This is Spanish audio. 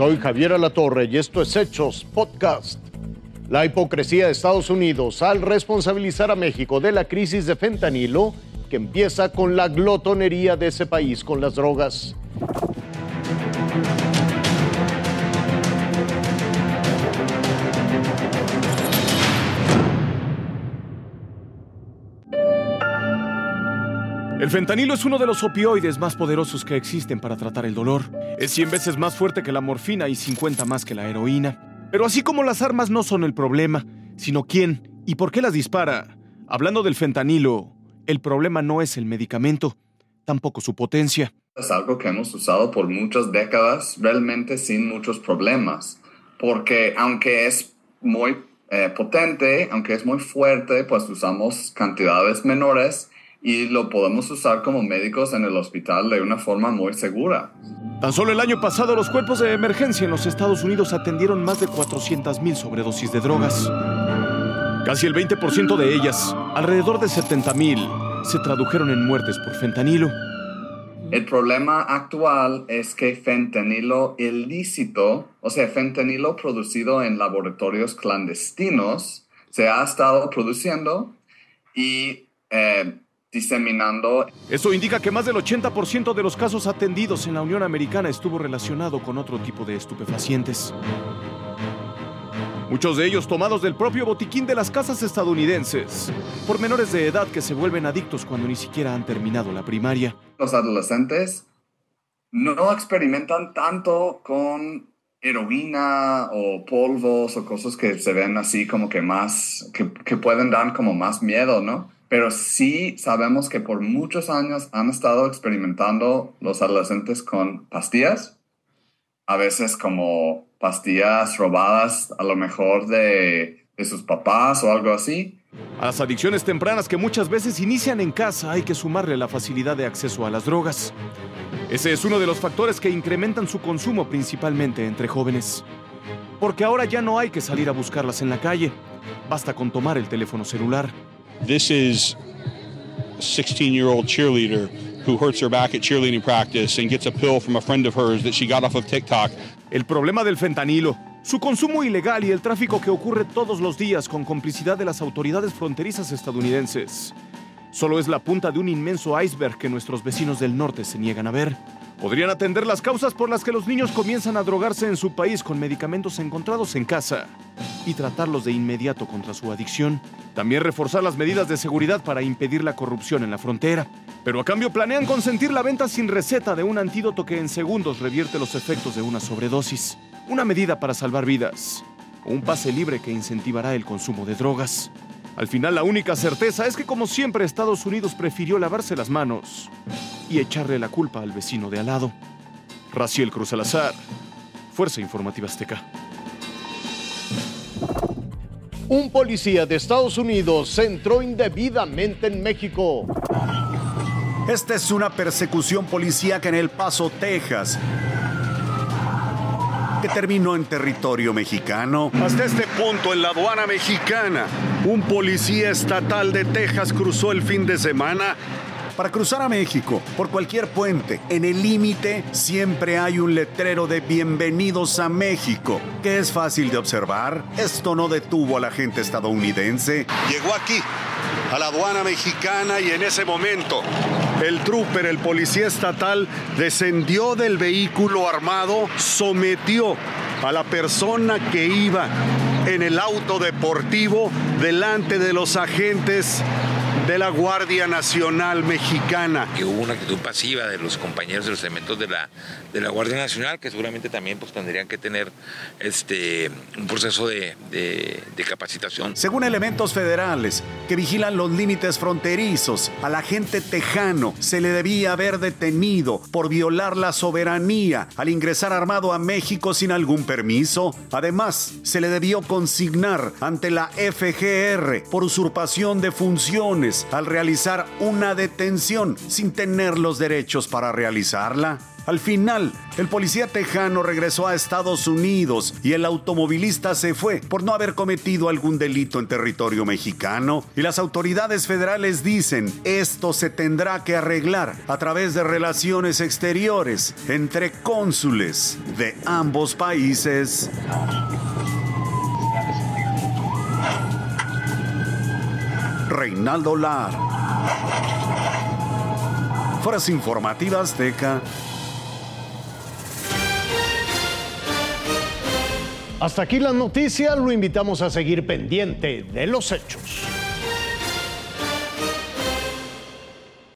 Soy Javier Alatorre y esto es Hechos Podcast. La hipocresía de Estados Unidos al responsabilizar a México de la crisis de fentanilo que empieza con la glotonería de ese país con las drogas. El fentanilo es uno de los opioides más poderosos que existen para tratar el dolor. Es 100 veces más fuerte que la morfina y 50 más que la heroína. Pero así como las armas no son el problema, sino quién y por qué las dispara. Hablando del fentanilo, el problema no es el medicamento, tampoco su potencia. Es algo que hemos usado por muchas décadas, realmente sin muchos problemas, porque aunque es muy eh, potente, aunque es muy fuerte, pues usamos cantidades menores y lo podemos usar como médicos en el hospital de una forma muy segura. Tan solo el año pasado los cuerpos de emergencia en los Estados Unidos atendieron más de 400.000 sobredosis de drogas. Casi el 20% de ellas, alrededor de 70.000, se tradujeron en muertes por fentanilo. El problema actual es que fentanilo ilícito, o sea, fentanilo producido en laboratorios clandestinos, se ha estado produciendo y eh, diseminando. Eso indica que más del 80% de los casos atendidos en la Unión Americana estuvo relacionado con otro tipo de estupefacientes. Muchos de ellos tomados del propio botiquín de las casas estadounidenses, por menores de edad que se vuelven adictos cuando ni siquiera han terminado la primaria. Los adolescentes no experimentan tanto con heroína o polvos o cosas que se ven así como que más, que, que pueden dar como más miedo, ¿no? Pero sí sabemos que por muchos años han estado experimentando los adolescentes con pastillas, a veces como pastillas robadas a lo mejor de, de sus papás o algo así. A las adicciones tempranas que muchas veces inician en casa hay que sumarle la facilidad de acceso a las drogas. Ese es uno de los factores que incrementan su consumo principalmente entre jóvenes. Porque ahora ya no hay que salir a buscarlas en la calle, basta con tomar el teléfono celular. This is a 16 year old cheerleader who hurts her back at cheerleading practice and gets a pill from a friend of hers that she got off of TikTok. El problema del fentanilo, su consumo ilegal y el tráfico que ocurre todos los días con complicidad de las autoridades fronterizas estadounidenses, solo es la punta de un inmenso iceberg que nuestros vecinos del norte se niegan a ver. Podrían atender las causas por las que los niños comienzan a drogarse en su país con medicamentos encontrados en casa y tratarlos de inmediato contra su adicción. También reforzar las medidas de seguridad para impedir la corrupción en la frontera. Pero a cambio planean consentir la venta sin receta de un antídoto que en segundos revierte los efectos de una sobredosis. Una medida para salvar vidas. Un pase libre que incentivará el consumo de drogas. Al final la única certeza es que como siempre Estados Unidos prefirió lavarse las manos y echarle la culpa al vecino de al lado. Raciel Cruz Alazar, Fuerza Informativa Azteca. Un policía de Estados Unidos se entró indebidamente en México. Esta es una persecución policíaca en El Paso, Texas, que terminó en territorio mexicano. Hasta este punto, en la aduana mexicana, un policía estatal de Texas cruzó el fin de semana para cruzar a México por cualquier puente, en el límite siempre hay un letrero de bienvenidos a México, que es fácil de observar. Esto no detuvo a la gente estadounidense. Llegó aquí, a la aduana mexicana, y en ese momento el trooper, el policía estatal, descendió del vehículo armado, sometió a la persona que iba en el auto deportivo delante de los agentes de la Guardia Nacional Mexicana. Que hubo una actitud pasiva de los compañeros de los elementos de la, de la Guardia Nacional, que seguramente también pues, tendrían que tener este, un proceso de, de, de capacitación. Según elementos federales que vigilan los límites fronterizos, al agente tejano se le debía haber detenido por violar la soberanía al ingresar armado a México sin algún permiso. Además, se le debió consignar ante la FGR por usurpación de funciones al realizar una detención sin tener los derechos para realizarla. Al final, el policía tejano regresó a Estados Unidos y el automovilista se fue por no haber cometido algún delito en territorio mexicano. Y las autoridades federales dicen, esto se tendrá que arreglar a través de relaciones exteriores entre cónsules de ambos países. Reinaldo Lar. Foras Informativas Azteca. Hasta aquí la noticia, lo invitamos a seguir pendiente de los hechos.